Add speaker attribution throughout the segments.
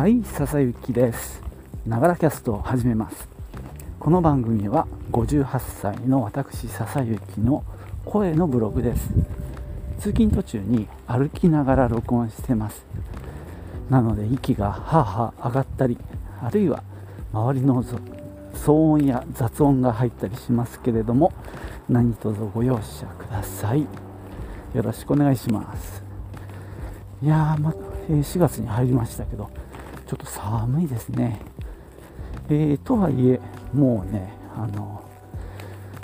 Speaker 1: はい笹雪です。ながらキャストを始めます。この番組は58歳の私笹雪の声のブログです。通勤途中に歩きながら録音してます。なので息がはあはあ上がったりあるいは周りの騒音や雑音が入ったりしますけれども何卒ご容赦ください。よろしくお願いします。いやー、ま、4月に入りましたけどちょっと寒いですね。えー、とはいえもうねあの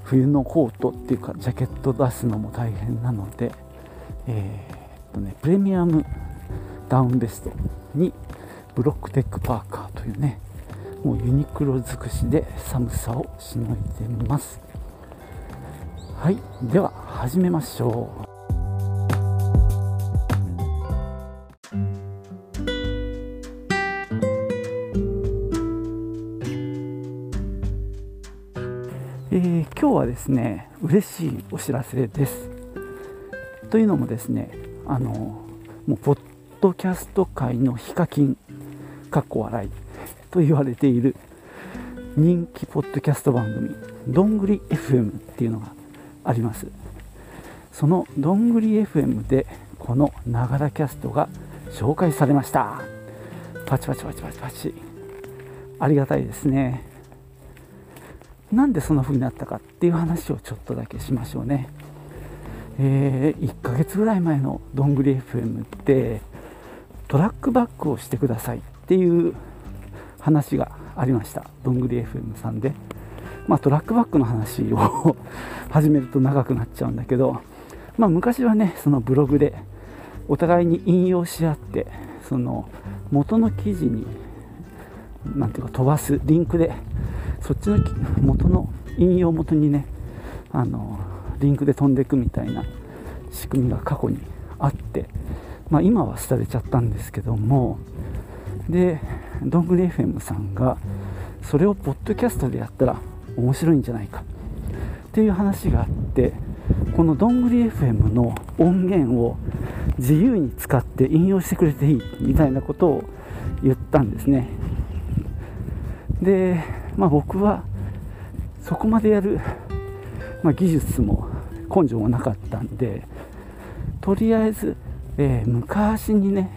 Speaker 1: 冬のコートっていうかジャケット出すのも大変なのでえー、っとねプレミアムダウンベストにブロックテックパーカーというねもうユニクロ尽くしで寒さをしのいでみます。はいでは始めましょう。はですね嬉しいお知らせです。というのもですねあのもうポッドキャスト界のヒカキンかっこ笑いと言われている人気ポッドキャスト番組どんぐり FM っていうのがあります。そのどんぐり FM でこのながらキャストが紹介されました。パチパチパチパチパチ。ありがたいですね。なんでそんな風になったかっていう話をちょっとだけしましょうね。えー、1ヶ月ぐらい前のどんぐり FM ってトラックバックをしてくださいっていう話がありました。どんぐり FM さんで、まあ、トラックバックの話を 始めると長くなっちゃうんだけど、まあ、昔はねそのブログでお互いに引用し合ってその元の記事に何ていうか飛ばすリンクでそっちの元の引用元にねあのリンクで飛んでいくみたいな仕組みが過去にあって、まあ、今は廃れちゃったんですけどもでどんぐり FM さんがそれをポッドキャストでやったら面白いんじゃないかっていう話があってこのどんぐり FM の音源を自由に使って引用してくれていいみたいなことを言ったんですね。で、まあ、僕はそこまでやる、まあ、技術も根性もなかったんでとりあえず、えー、昔にね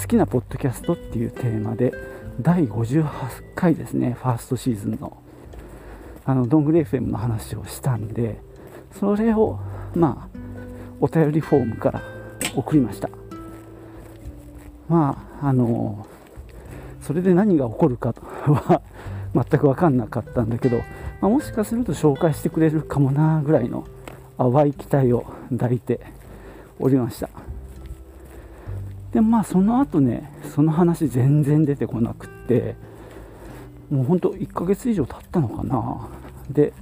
Speaker 1: 好きなポッドキャストっていうテーマで第58回ですねファーストシーズンのあのどんぐり FM の話をしたんでそれをまあお便りフォームから送りました。まああのそれで何が起こるかは全く分かんなかったんだけど、まあ、もしかすると紹介してくれるかもなぐらいの淡い期待を抱いておりました。でまあその後ねその話全然出てこなくってもうほんと1ヶ月以上経ったのかな。で、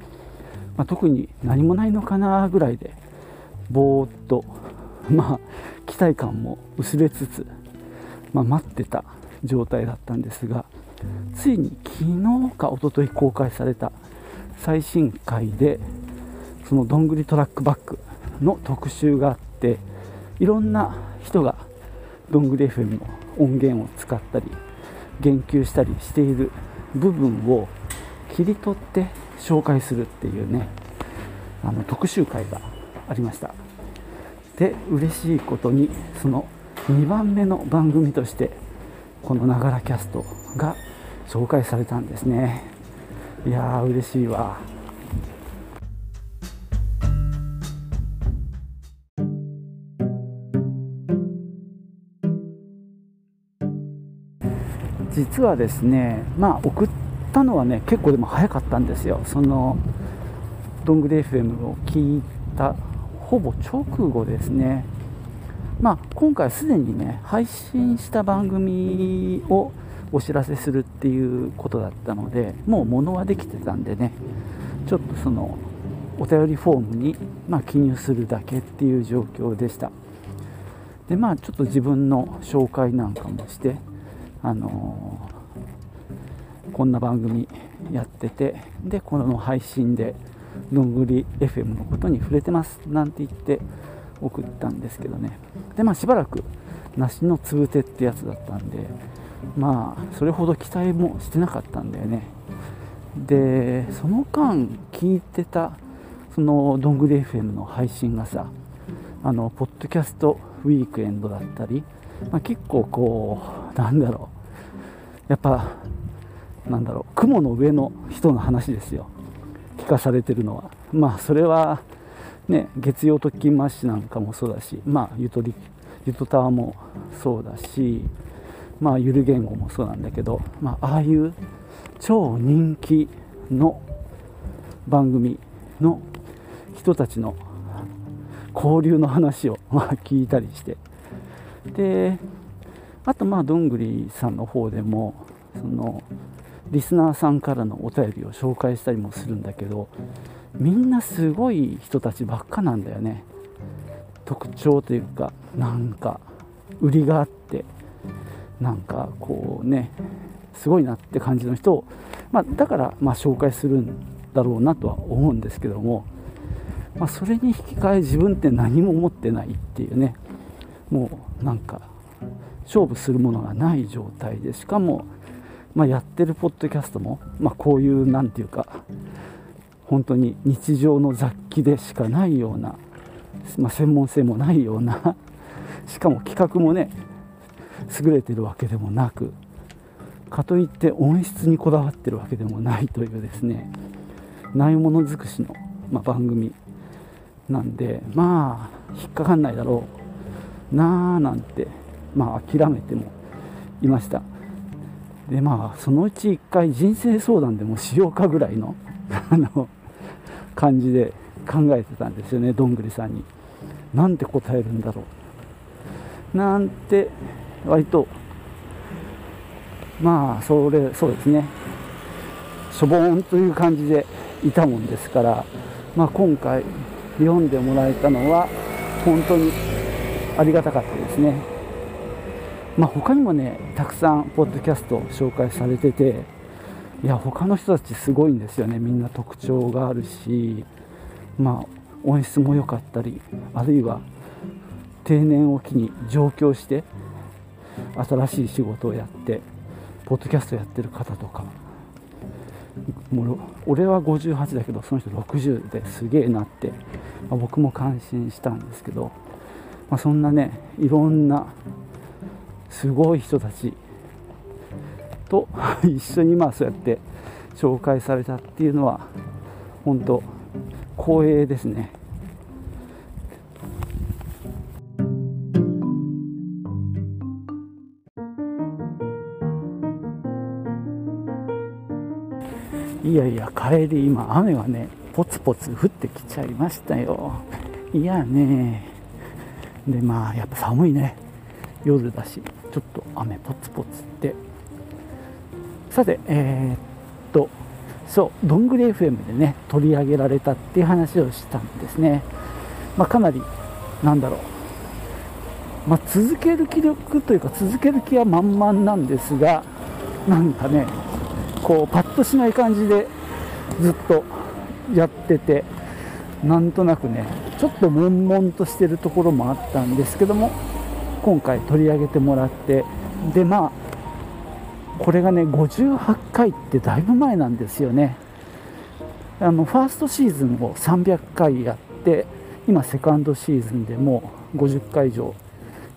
Speaker 1: まあ、特に何もないのかなぐらいでぼーっとまあ期待感も薄れつつ、まあ、待ってた状態だったんですがついに昨日か一昨日公開された最新回でそのどんぐりトラックバックの特集があっていろんな人がどんぐり FM の音源を使ったり言及したりしている部分を切り取って紹介するっていうねあの特集会がありました。で嬉しいことにその2番目の番組としてこのながらキャストが紹介されたんですね。いやー嬉しいわ。実はですねまあ送ったのはね結構でも早かったんですよ。そのどんぐり FM を聞いたほぼ直後ですね。まあ今回すでにね配信した番組をお知らせするっていうことだったのでもう物はできてたんでねちょっとそのお便りフォームに、まあ、記入するだけっていう状況でした。でまあちょっと自分の紹介なんかもしてあのー、こんな番組やっててでこの配信でどんぐり FM のことに触れてますなんて言って送ったんですけどね。でまあしばらく梨のつぶてってやつだったんでまあそれほど期待もしてなかったんだよね。でその間聞いてたそのどんぐり FM の配信がさあのポッドキャストウィークエンドだったり、まあ、結構こうなんだろう。やっぱなんだろう。雲の上の人の話ですよ。聞かされてるのは。まあそれはね月曜特勤マッシュなんかもそうだしまあゆとりゆとたわもそうだしまあゆる言語もそうなんだけど、まあ、ああいう超人気の番組の人たちの交流の話をま聞いたりして。であとまあどんぐりさんの方でもそのリスナーさんからのお便りを紹介したりもするんだけどみんなすごい人たちばっかなんだよね。特徴というかなんか売りがあって。なんかこうねすごいなって感じの人を、まあ、だからま紹介するんだろうなとは思うんですけども、まあ、それに引き換え自分って何も持ってないっていうねもうなんか勝負するものがない状態でしかも、まあ、やってるポッドキャストも、ま、こういう何て言うか本当に日常の雑記でしかないような、ま、専門性もないようなしかも企画もね優れてるわけでもなくかといって音質にこだわってるわけでもないというですねないもの尽くしの、まあ、番組なんでまあ引っかかんないだろうなあなんてまあ諦めてもいました。でまあそのうち1回人生相談でもしようかぐらいの あの感じで考えてたんですよねどんぐりさんに。なんて答えるんだろう。なんて割と。まあそれそうですね。しょぼーんという感じでいたもんですから、まあ、今回読んでもらえたのは本当にありがたかったですね、まあ、他にもねたくさんポッドキャスト紹介されてていや他の人たちすごいんですよね。みんな特徴があるしまあ音質も良かったりあるいは定年を機に上京して新しい仕事をやってポッドキャストやってる方とかもう俺は58だけどその人60ですげえなって、まあ、僕も感心したんですけど、まあ、そんなねいろんなすごい人たちと一緒にまあそうやって紹介されたっていうのは本当光栄ですね。いやいや帰り今雨がねポツポツ降ってきちゃいましたよ。いやね。でまあやっぱ寒いね。夜だしちょっと雨ポツポツって。さてえー、っとそうどんぐり FM でね取り上げられたっていう話をしたんですね。まあ、かなりなんだろう。まあ、続ける気力というか続ける気は満々なんですがなんかねこうパッとしない感じでずっとやっててなんとなくねちょっと悶々としてるところもあったんですけども今回取り上げてもらってでまあこれがね58回ってだいぶ前なんですよね。あのファーストシーズンを300回やって今セカンドシーズンでもう50回以上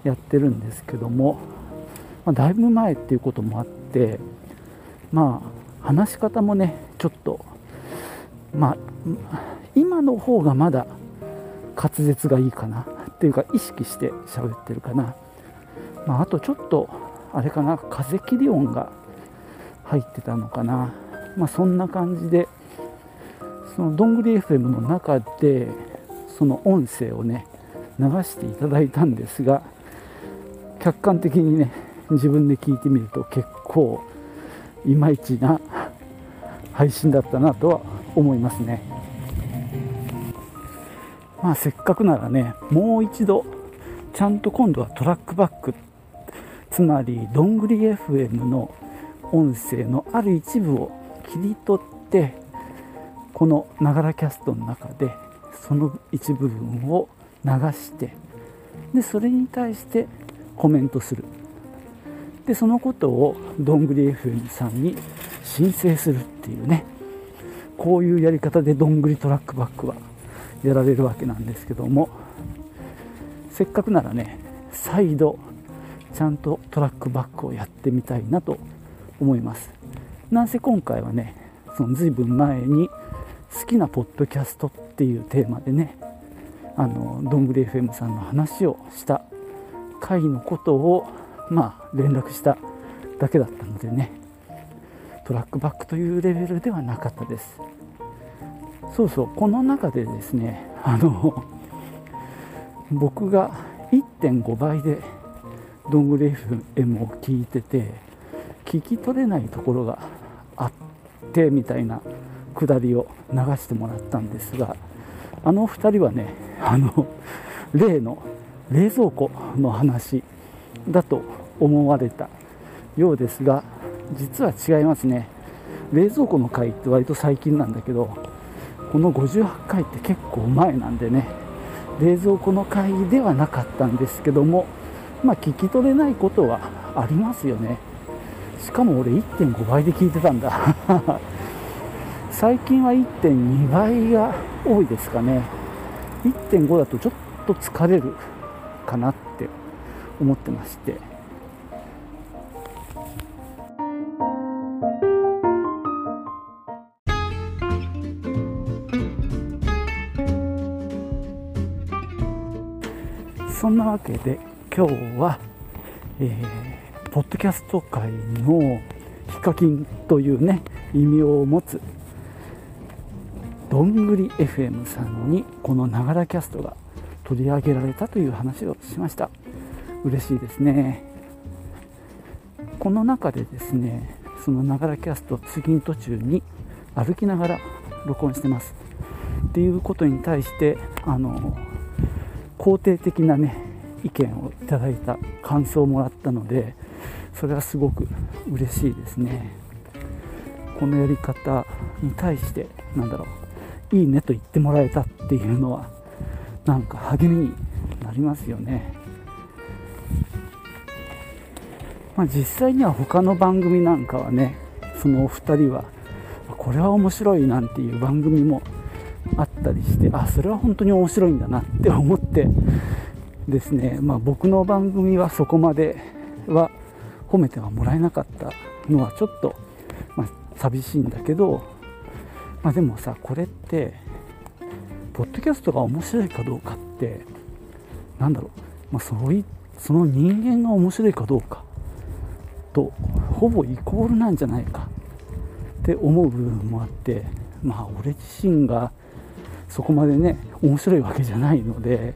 Speaker 1: やってるんですけども、まあ、だいぶ前っていうこともあってまあ話し方もねちょっとまあ今の方がまだ滑舌がいいかなっていうか意識して喋ってるかな、まあ、あとちょっとあれかな風切り音が入ってたのかな。まあそんな感じでそのどんぐり FM の中でその音声をね流していただいたんですが客観的にね自分で聞いてみると結構いまいちな配信だったなとは思いますね。まあせっかくならねもう一度ちゃんと今度はトラックバック。つまりどんぐり FM の音声のある一部を切り取ってこのながらキャストの中でその一部分を流してでそれに対してコメントする。でそのことをどんぐり FM さんに申請するっていうね。こういうやり方でどんぐりトラックバックはやられるわけなんですけども。せっかくならね再度ちゃんとトラックバックをやってみたいなと思います。なんせ今回はねその随分前に好きなポッドキャストっていうテーマでねあのどんぐり FM さんの話をした回のことをまあ連絡しただけだったのでね。トラックバックというレベルではなかったです。そうそうこの中でですねあの僕が1.5倍でどんぐり FM を聞いてて聞き取れないところがあってみたいなくだりを流してもらったんですがあの2人はねあの例の冷蔵庫の話だと思われたようですが実は違いますね。冷蔵庫の回って割と最近なんだけどこの58回って結構前なんでね。冷蔵庫の回ではなかったんですけどもまあ聞き取れないことはありますよね。しかも俺1.5倍で聞いてたんだ。最近は1.2倍が多いですかね。1.5だとちょっと疲れるかなって思ってまして。そんなわけで今日は、えー、ポッドキャスト界のヒカキンというね異名を持つどんぐり FM さんにこのながらキャストが取り上げられたという話をしました。嬉しいですね。この中でですねそのながらキャスト通勤途中に歩きながら録音してます。っていうことに対してあの肯定的なね意見をいただいた感想をもらったのでそれはすごく嬉しいですね。このやり方に対してなんだろういいねと言ってもらえたっていうのはなんか励みになりますよね。まあ、実際には他の番組なんかはねそのお二人はこれは面白いなんていう番組もったりしてあそれは本当に面白いんだなって思ってですね、まあ、僕の番組はそこまでは褒めてはもらえなかったのはちょっと、まあ、寂しいんだけど、まあ、でもさこれってポッドキャストが面白いかどうかってなんだろう、まあ、そういその人間が面白いかどうかとほぼイコールなんじゃないかって思う部分もあってまあ俺自身がそこまでね面白いわけじゃないので、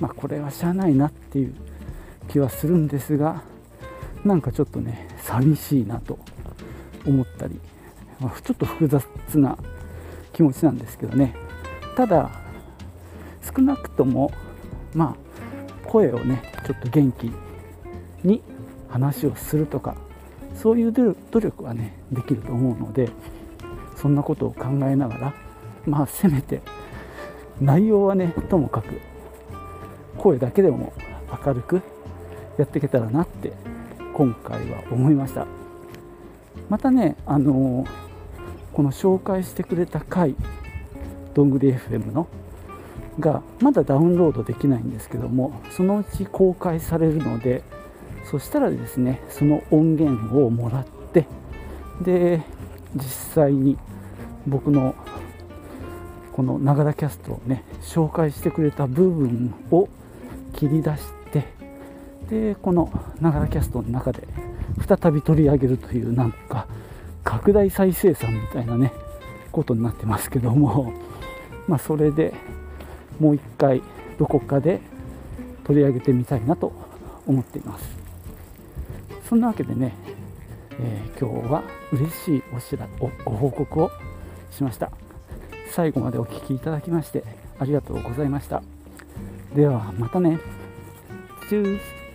Speaker 1: まあ、これはしゃあないなっていう気はするんですがなんかちょっとね寂しいなと思ったり、まあ、ちょっと複雑な気持ちなんですけどね。ただ少なくともまあ声をねちょっと元気に話をするとかそういう努力はねできると思うのでそんなことを考えながらまあせめて内容はねともかく声だけでも明るくやっていけたらなって今回は思いました。またねあのー、この紹介してくれた回どんぐり FM のがまだダウンロードできないんですけどもそのうち公開されるのでそしたらですねその音源をもらってで実際に僕のこのながらキャストをね紹介してくれた部分を切り出してでこのながらキャストの中で再び取り上げるというなんか拡大再生産みたいなねことになってますけども まあそれでもう一回どこかで取り上げてみたいなと思っています。そんなわけでね、えー、今日は嬉しいお知らご報告をしました。最後までお聴きいただきましてありがとうございました。ではまたね。チュース